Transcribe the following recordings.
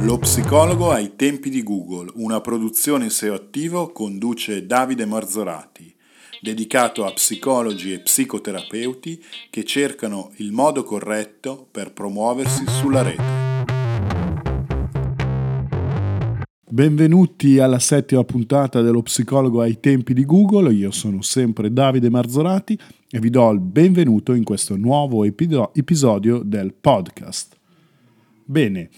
Lo psicologo ai tempi di Google, una produzione SEO attivo conduce Davide Marzorati, dedicato a psicologi e psicoterapeuti che cercano il modo corretto per promuoversi sulla rete. Benvenuti alla settima puntata dello psicologo ai tempi di Google, io sono sempre Davide Marzorati e vi do il benvenuto in questo nuovo episodio del podcast. Bene,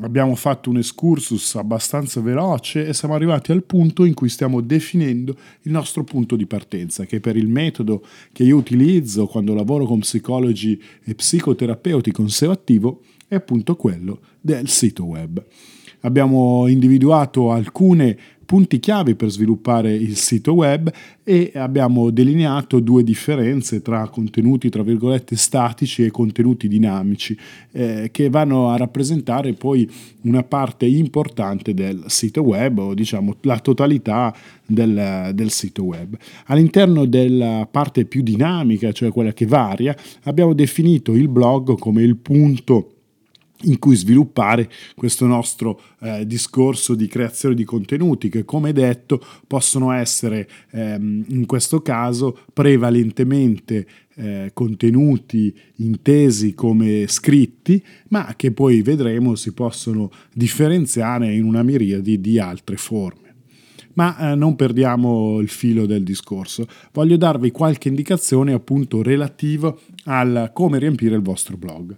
abbiamo fatto un excursus abbastanza veloce e siamo arrivati al punto in cui stiamo definendo il nostro punto di partenza, che per il metodo che io utilizzo quando lavoro con psicologi e psicoterapeuti con SEO attivo è appunto quello del sito web. Abbiamo individuato alcune punti chiave per sviluppare il sito web e abbiamo delineato due differenze tra contenuti tra virgolette statici e contenuti dinamici eh, che vanno a rappresentare poi una parte importante del sito web o diciamo la totalità del, del sito web. All'interno della parte più dinamica, cioè quella che varia, abbiamo definito il blog come il punto in cui sviluppare questo nostro eh, discorso di creazione di contenuti che come detto possono essere ehm, in questo caso prevalentemente eh, contenuti intesi come scritti ma che poi vedremo si possono differenziare in una miriade di altre forme. Ma eh, non perdiamo il filo del discorso, voglio darvi qualche indicazione appunto relativa al come riempire il vostro blog.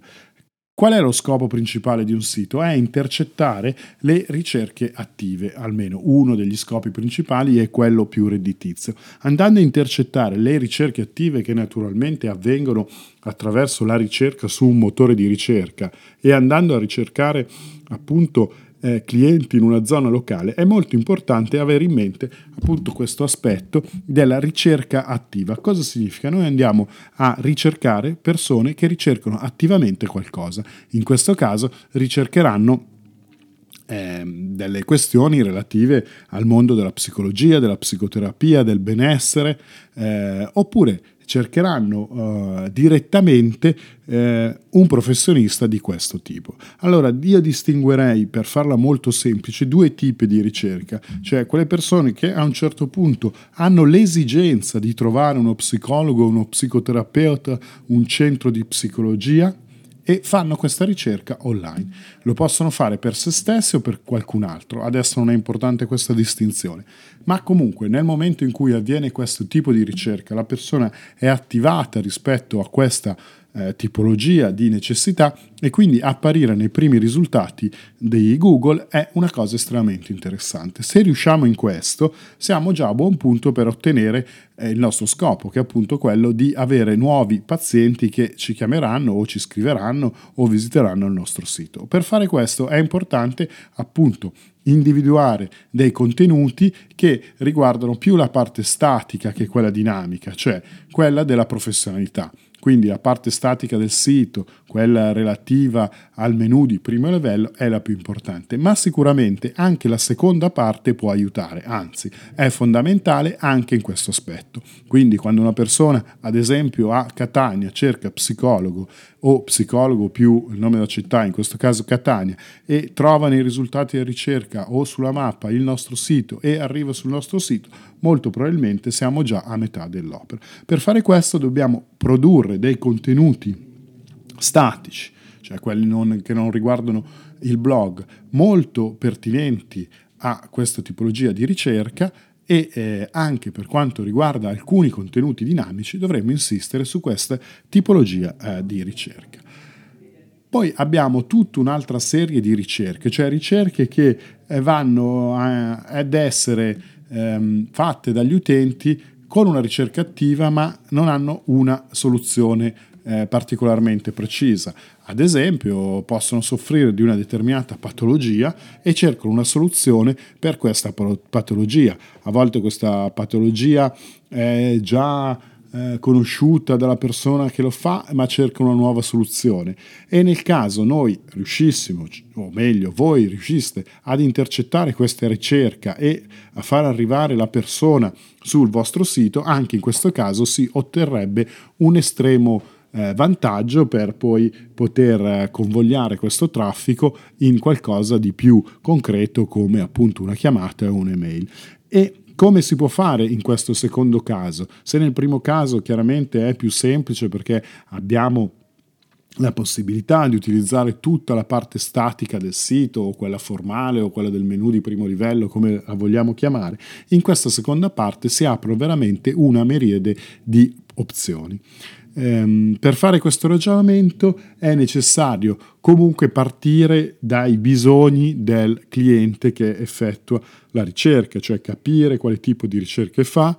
Qual è lo scopo principale di un sito? È intercettare le ricerche attive, almeno uno degli scopi principali è quello più redditizio. Andando a intercettare le ricerche attive che naturalmente avvengono attraverso la ricerca su un motore di ricerca e andando a ricercare appunto eh, clienti in una zona locale, è molto importante avere in mente appunto questo aspetto della ricerca attiva. Cosa significa? Noi andiamo a ricercare persone che ricercano attivamente qualcosa. In questo caso ricercheranno eh, delle questioni relative al mondo della psicologia, della psicoterapia, del benessere, eh, oppure cercheranno uh, direttamente eh, un professionista di questo tipo. Allora io distinguerei, per farla molto semplice, due tipi di ricerca, cioè quelle persone che a un certo punto hanno l'esigenza di trovare uno psicologo, uno psicoterapeuta, un centro di psicologia e fanno questa ricerca online. Lo possono fare per se stessi o per qualcun altro, adesso non è importante questa distinzione, ma comunque nel momento in cui avviene questo tipo di ricerca, la persona è attivata rispetto a questa eh, tipologia di necessità e quindi apparire nei primi risultati di Google è una cosa estremamente interessante. Se riusciamo in questo, siamo già a buon punto per ottenere eh, il nostro scopo, che è appunto quello di avere nuovi pazienti che ci chiameranno o ci scriveranno o visiteranno il nostro sito. Per fare questo è importante appunto individuare dei contenuti che riguardano più la parte statica che quella dinamica, cioè quella della professionalità. Quindi la parte statica del sito, quella relativa al menu di primo livello, è la più importante, ma sicuramente anche la seconda parte può aiutare, anzi è fondamentale anche in questo aspetto. Quindi quando una persona, ad esempio a Catania, cerca psicologo o psicologo più il nome della città, in questo caso Catania, e trova nei risultati di ricerca o sulla mappa il nostro sito e arriva sul nostro sito, molto probabilmente siamo già a metà dell'opera. Per fare questo dobbiamo produrre dei contenuti statici, cioè quelli non, che non riguardano il blog, molto pertinenti a questa tipologia di ricerca e eh, anche per quanto riguarda alcuni contenuti dinamici dovremmo insistere su questa tipologia eh, di ricerca. Poi abbiamo tutta un'altra serie di ricerche, cioè ricerche che eh, vanno a, ad essere ehm, fatte dagli utenti con una ricerca attiva ma non hanno una soluzione eh, particolarmente precisa. Ad esempio, possono soffrire di una determinata patologia e cercano una soluzione per questa patologia. A volte questa patologia è già eh, conosciuta dalla persona che lo fa, ma cerca una nuova soluzione. E nel caso noi riuscissimo, o meglio, voi riusciste ad intercettare questa ricerca e a far arrivare la persona sul vostro sito, anche in questo caso si otterrebbe un estremo eh, vantaggio per poi poter eh, convogliare questo traffico in qualcosa di più concreto come appunto una chiamata o un'email. E come si può fare in questo secondo caso? Se nel primo caso chiaramente è più semplice perché abbiamo la possibilità di utilizzare tutta la parte statica del sito o quella formale o quella del menu di primo livello come la vogliamo chiamare, in questa seconda parte si apre veramente una miriade di opzioni. Ehm, per fare questo ragionamento è necessario comunque partire dai bisogni del cliente che effettua la ricerca, cioè capire quale tipo di ricerche fa,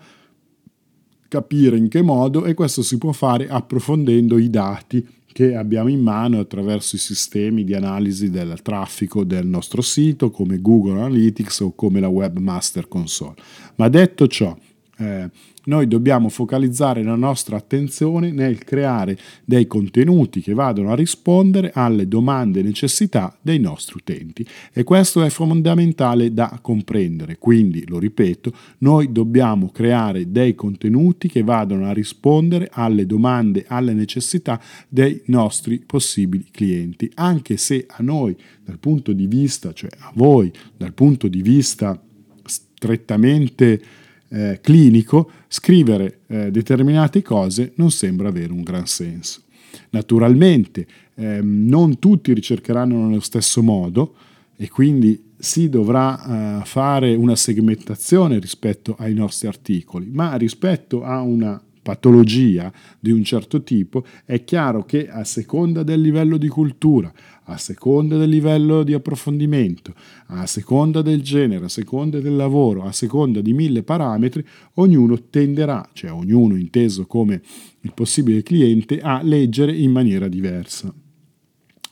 capire in che modo e questo si può fare approfondendo i dati che abbiamo in mano attraverso i sistemi di analisi del traffico del nostro sito come Google Analytics o come la Webmaster Console. Ma detto ciò, eh, noi dobbiamo focalizzare la nostra attenzione nel creare dei contenuti che vadano a rispondere alle domande e necessità dei nostri utenti e questo è fondamentale da comprendere. Quindi, lo ripeto, noi dobbiamo creare dei contenuti che vadano a rispondere alle domande, alle necessità dei nostri possibili clienti, anche se a noi dal punto di vista, cioè a voi dal punto di vista strettamente eh, clinico, scrivere eh, determinate cose non sembra avere un gran senso. Naturalmente ehm, non tutti ricercheranno nello stesso modo e quindi si dovrà eh, fare una segmentazione rispetto ai nostri articoli, ma rispetto a una patologia di un certo tipo, è chiaro che a seconda del livello di cultura, a seconda del livello di approfondimento, a seconda del genere, a seconda del lavoro, a seconda di mille parametri, ognuno tenderà, cioè ognuno inteso come il possibile cliente, a leggere in maniera diversa.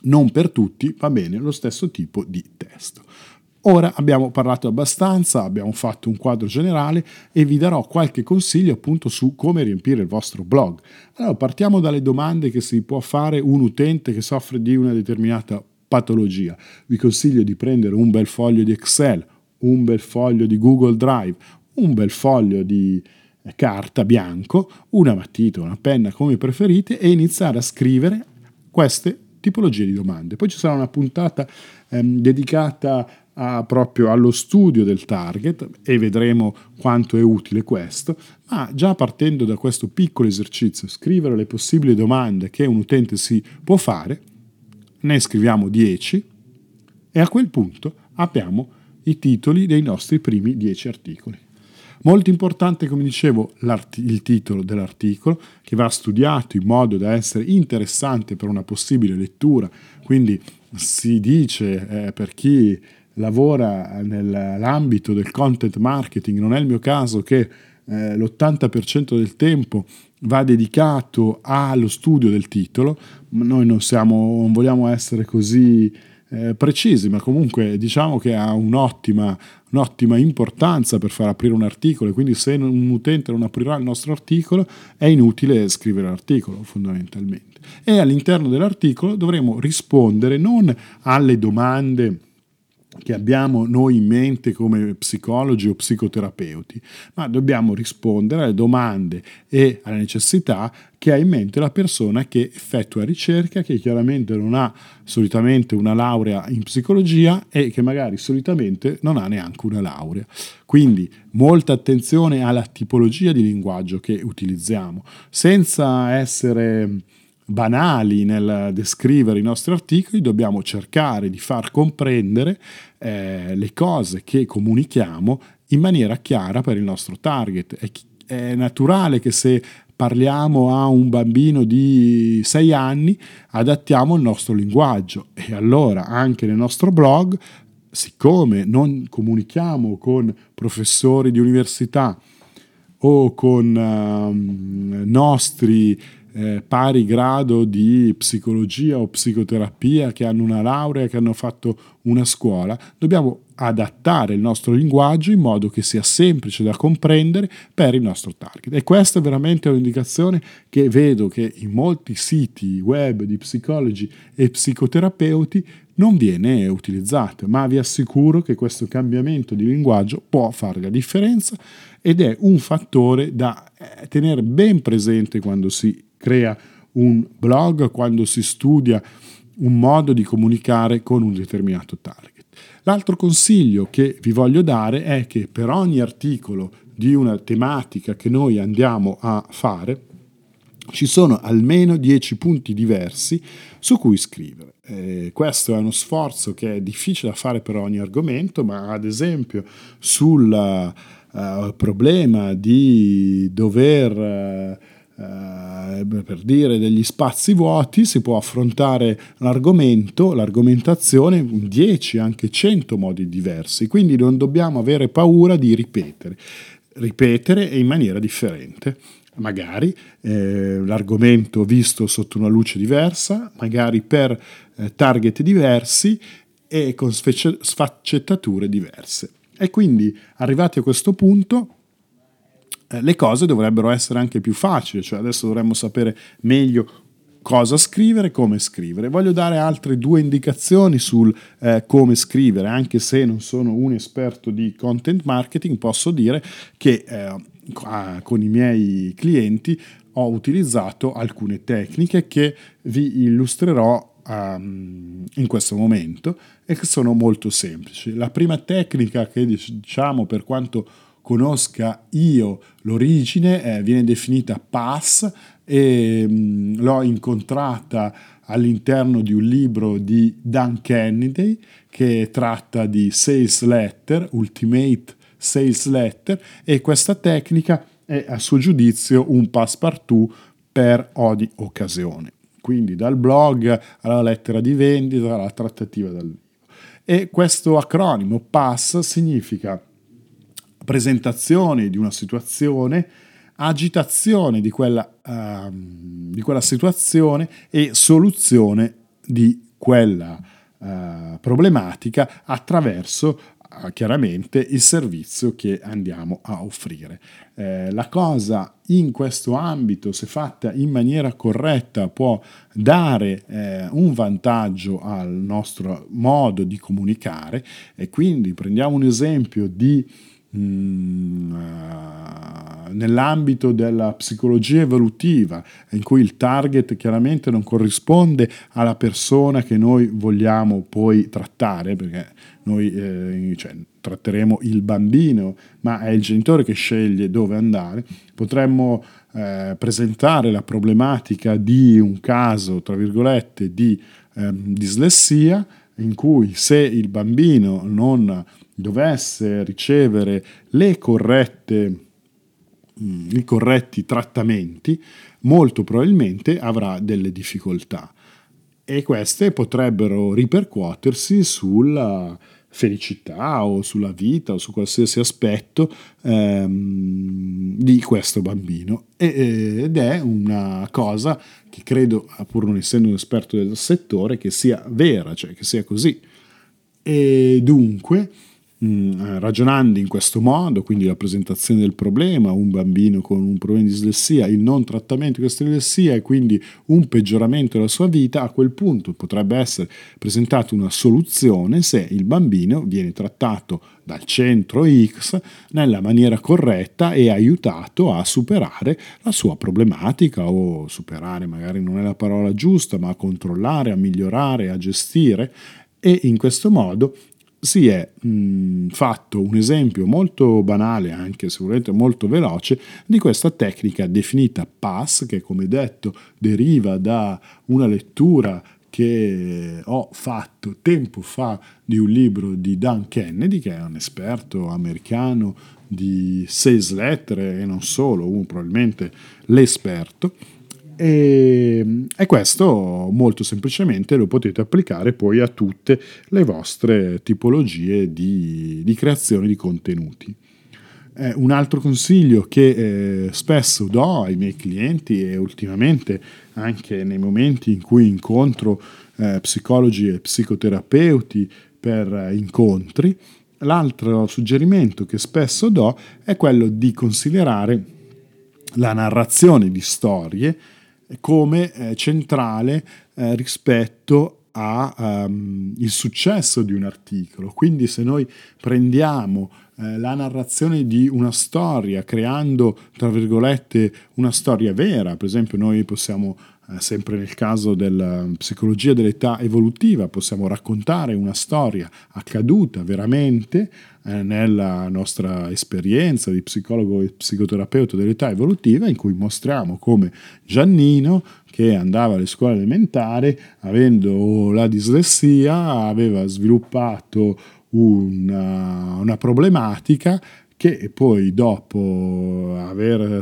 Non per tutti va bene lo stesso tipo di testo. Ora abbiamo parlato abbastanza, abbiamo fatto un quadro generale e vi darò qualche consiglio appunto su come riempire il vostro blog. Allora partiamo dalle domande che si può fare un utente che soffre di una determinata patologia. Vi consiglio di prendere un bel foglio di Excel, un bel foglio di Google Drive, un bel foglio di eh, carta bianco, una matita, una penna come preferite e iniziare a scrivere queste tipologie di domande. Poi ci sarà una puntata ehm, dedicata a, proprio allo studio del target e vedremo quanto è utile questo, ma già partendo da questo piccolo esercizio, scrivere le possibili domande che un utente si può fare, ne scriviamo 10 e a quel punto apriamo i titoli dei nostri primi 10 articoli. Molto importante, come dicevo, il titolo dell'articolo, che va studiato in modo da essere interessante per una possibile lettura. Quindi si dice eh, per chi lavora nell'ambito del content marketing, non è il mio caso che eh, l'80% del tempo va dedicato allo studio del titolo, noi non, siamo, non vogliamo essere così eh, precisi, ma comunque diciamo che ha un'ottima, un'ottima importanza per far aprire un articolo e quindi se un utente non aprirà il nostro articolo è inutile scrivere l'articolo fondamentalmente. E all'interno dell'articolo dovremo rispondere non alle domande che abbiamo noi in mente come psicologi o psicoterapeuti, ma dobbiamo rispondere alle domande e alle necessità che ha in mente la persona che effettua ricerca, che chiaramente non ha solitamente una laurea in psicologia e che magari solitamente non ha neanche una laurea. Quindi molta attenzione alla tipologia di linguaggio che utilizziamo, senza essere banali nel descrivere i nostri articoli, dobbiamo cercare di far comprendere eh, le cose che comunichiamo in maniera chiara per il nostro target. È, è naturale che se parliamo a un bambino di 6 anni, adattiamo il nostro linguaggio e allora anche nel nostro blog, siccome non comunichiamo con professori di università o con uh, nostri eh, pari grado di psicologia o psicoterapia, che hanno una laurea, che hanno fatto una scuola, dobbiamo adattare il nostro linguaggio in modo che sia semplice da comprendere per il nostro target. E questa è veramente un'indicazione che vedo che in molti siti web di psicologi e psicoterapeuti non viene utilizzata, ma vi assicuro che questo cambiamento di linguaggio può fare la differenza ed è un fattore da eh, tenere ben presente quando si crea un blog, quando si studia un modo di comunicare con un determinato target. L'altro consiglio che vi voglio dare è che per ogni articolo di una tematica che noi andiamo a fare, ci sono almeno 10 punti diversi su cui scrivere. Eh, questo è uno sforzo che è difficile da fare per ogni argomento, ma ad esempio sul uh, problema di dover... Uh, per dire degli spazi vuoti si può affrontare l'argomento, l'argomentazione in 10, anche 100 modi diversi, quindi non dobbiamo avere paura di ripetere, ripetere in maniera differente magari eh, l'argomento visto sotto una luce diversa, magari per eh, target diversi e con sfaccettature diverse. E quindi arrivati a questo punto eh, le cose dovrebbero essere anche più facili, cioè adesso dovremmo sapere meglio cosa scrivere, come scrivere. Voglio dare altre due indicazioni sul eh, come scrivere, anche se non sono un esperto di content marketing, posso dire che eh, con i miei clienti ho utilizzato alcune tecniche che vi illustrerò um, in questo momento e che sono molto semplici. La prima tecnica che diciamo per quanto conosca io l'origine eh, viene definita PASS e mh, l'ho incontrata all'interno di un libro di Dan Kennedy che tratta di sales letter, ultimate sales letter e questa tecnica è a suo giudizio un passepartout per ogni occasione. Quindi dal blog alla lettera di vendita alla trattativa dal vivo. E questo acronimo PASS significa presentazione di una situazione, agitazione di quella, uh, di quella situazione e soluzione di quella uh, problematica attraverso chiaramente il servizio che andiamo a offrire. Eh, la cosa in questo ambito, se fatta in maniera corretta, può dare eh, un vantaggio al nostro modo di comunicare e quindi prendiamo un esempio di Mm, eh, nell'ambito della psicologia evolutiva, in cui il target chiaramente non corrisponde alla persona che noi vogliamo poi trattare, perché noi eh, cioè, tratteremo il bambino, ma è il genitore che sceglie dove andare, potremmo eh, presentare la problematica di un caso, tra virgolette, di eh, dislessia, in cui se il bambino non dovesse ricevere le corrette, mm, i corretti trattamenti, molto probabilmente avrà delle difficoltà e queste potrebbero ripercuotersi sulla felicità o sulla vita o su qualsiasi aspetto ehm, di questo bambino e, ed è una cosa che credo, pur non essendo un esperto del settore, che sia vera, cioè che sia così. E dunque Mm, eh, ragionando in questo modo, quindi la presentazione del problema, un bambino con un problema di dislessia, il non trattamento di questa dislessia e quindi un peggioramento della sua vita, a quel punto potrebbe essere presentata una soluzione se il bambino viene trattato dal centro X nella maniera corretta e aiutato a superare la sua problematica o superare magari non è la parola giusta, ma a controllare, a migliorare, a gestire. E in questo modo si è mh, fatto un esempio molto banale, anche se volete molto veloce, di questa tecnica definita PASS, che come detto deriva da una lettura che ho fatto tempo fa di un libro di Dan Kennedy, che è un esperto americano di sales letter e non solo, uno probabilmente l'esperto e, e, questo molto semplicemente lo potete applicare poi a tutte le vostre tipologie di, di creazione di contenuti. Eh, un altro consiglio che eh, spesso do ai miei clienti e ultimamente anche nei momenti in cui incontro eh, psicologi e psicoterapeuti per eh, incontri, l'altro suggerimento che spesso do è quello di considerare la narrazione di storie come eh, centrale eh, rispetto al um, ehm, successo di un articolo. Quindi se noi prendiamo eh, la narrazione di una storia, creando, tra virgolette, una storia vera, per esempio noi possiamo eh, sempre nel caso della psicologia dell'età evolutiva, possiamo raccontare una storia accaduta veramente eh, nella nostra esperienza di psicologo e psicoterapeuta dell'età evolutiva, in cui mostriamo come Giannino, che andava alle scuole elementari, avendo la dislessia, aveva sviluppato una, una problematica che poi dopo aver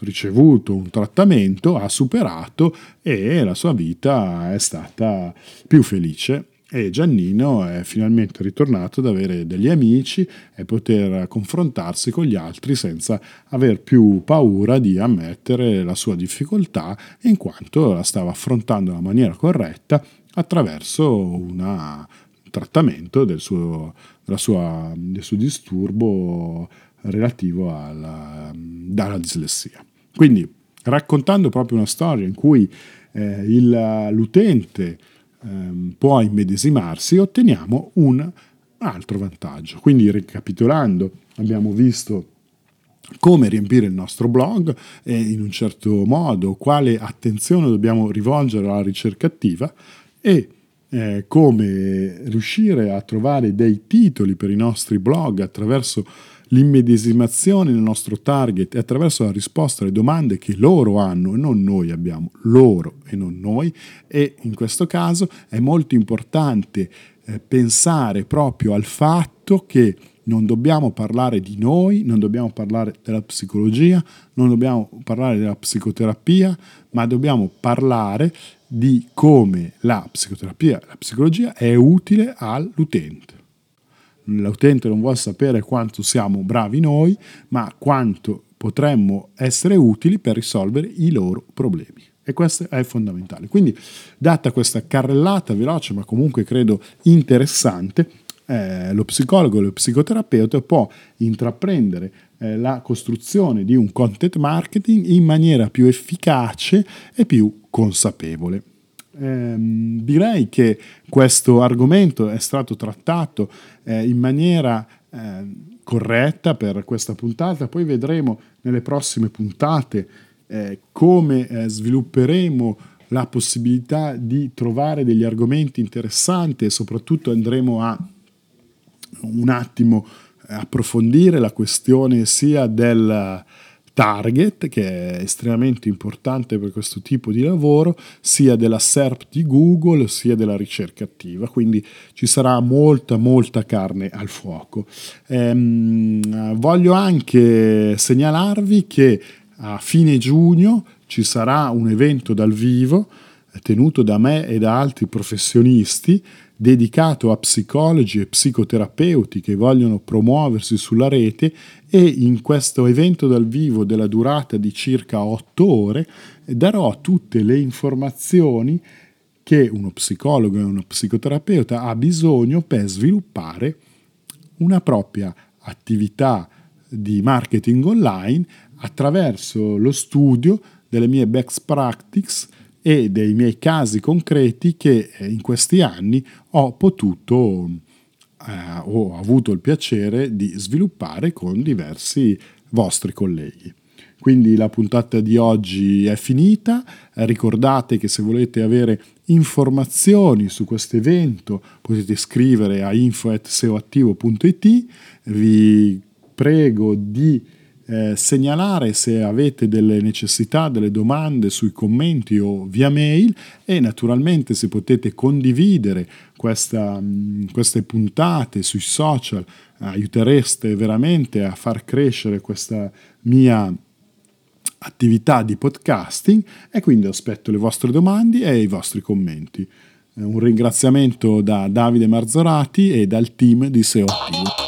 ricevuto un trattamento ha superato e la sua vita è stata più felice. E Giannino è finalmente ritornato ad avere degli amici e poter confrontarsi con gli altri senza aver più paura di ammettere la sua difficoltà in quanto la stava affrontando nella maniera corretta attraverso un trattamento del suo sua, del suo disturbo relativo alla, alla, dislessia. Quindi raccontando proprio una storia in cui eh, il, l'utente eh, può immedesimarsi, otteniamo un altro vantaggio. Quindi ricapitolando, abbiamo visto come riempire il nostro blog e in un certo modo quale attenzione dobbiamo rivolgere alla ricerca attiva e eh, come riuscire a trovare dei titoli per i nostri blog attraverso l'immedesimazione nel nostro target e attraverso la risposta alle domande che loro hanno e non noi abbiamo, loro e non noi. E in questo caso è molto importante eh, pensare proprio al fatto che non dobbiamo parlare di noi, non dobbiamo parlare della psicologia, non dobbiamo parlare della psicoterapia, ma dobbiamo parlare di come la psicoterapia, la psicologia è utile all'utente. L'utente non vuole sapere quanto siamo bravi noi, ma quanto potremmo essere utili per risolvere i loro problemi. E questo è fondamentale. Quindi, data questa carrellata veloce, ma comunque credo interessante, eh, lo psicologo, lo psicoterapeuta può intraprendere la costruzione di un content marketing in maniera più efficace e più consapevole. Eh, direi che questo argomento è stato trattato eh, in maniera eh, corretta per questa puntata, poi vedremo nelle prossime puntate eh, come eh, svilupperemo la possibilità di trovare degli argomenti interessanti e soprattutto andremo a un attimo approfondire la questione sia del target, che è estremamente importante per questo tipo di lavoro, sia della SERP di Google, sia della ricerca attiva, quindi ci sarà molta, molta carne al fuoco. Ehm, voglio anche segnalarvi che a fine giugno ci sarà un evento dal vivo tenuto da me e da altri professionisti dedicato a psicologi e psicoterapeuti che vogliono promuoversi sulla rete e in questo evento dal vivo della durata di circa 8 ore darò tutte le informazioni che uno psicologo e uno psicoterapeuta ha bisogno per sviluppare una propria attività di marketing online attraverso lo studio delle mie best practices e dei miei casi concreti che eh, in questi anni ho potuto eh, ho avuto il piacere di sviluppare con diversi vostri colleghi. Quindi la puntata di oggi è finita, ricordate che se volete avere informazioni su questo evento potete scrivere a info.seoattivo.it, vi prego di eh, segnalare se avete delle necessità, delle domande sui commenti o via mail e naturalmente se potete condividere questa, mh, queste puntate sui social aiutereste veramente a far crescere questa mia attività di podcasting e quindi aspetto le vostre domande e i vostri commenti. Un ringraziamento da Davide Marzorati e dal team di SEO Attivo.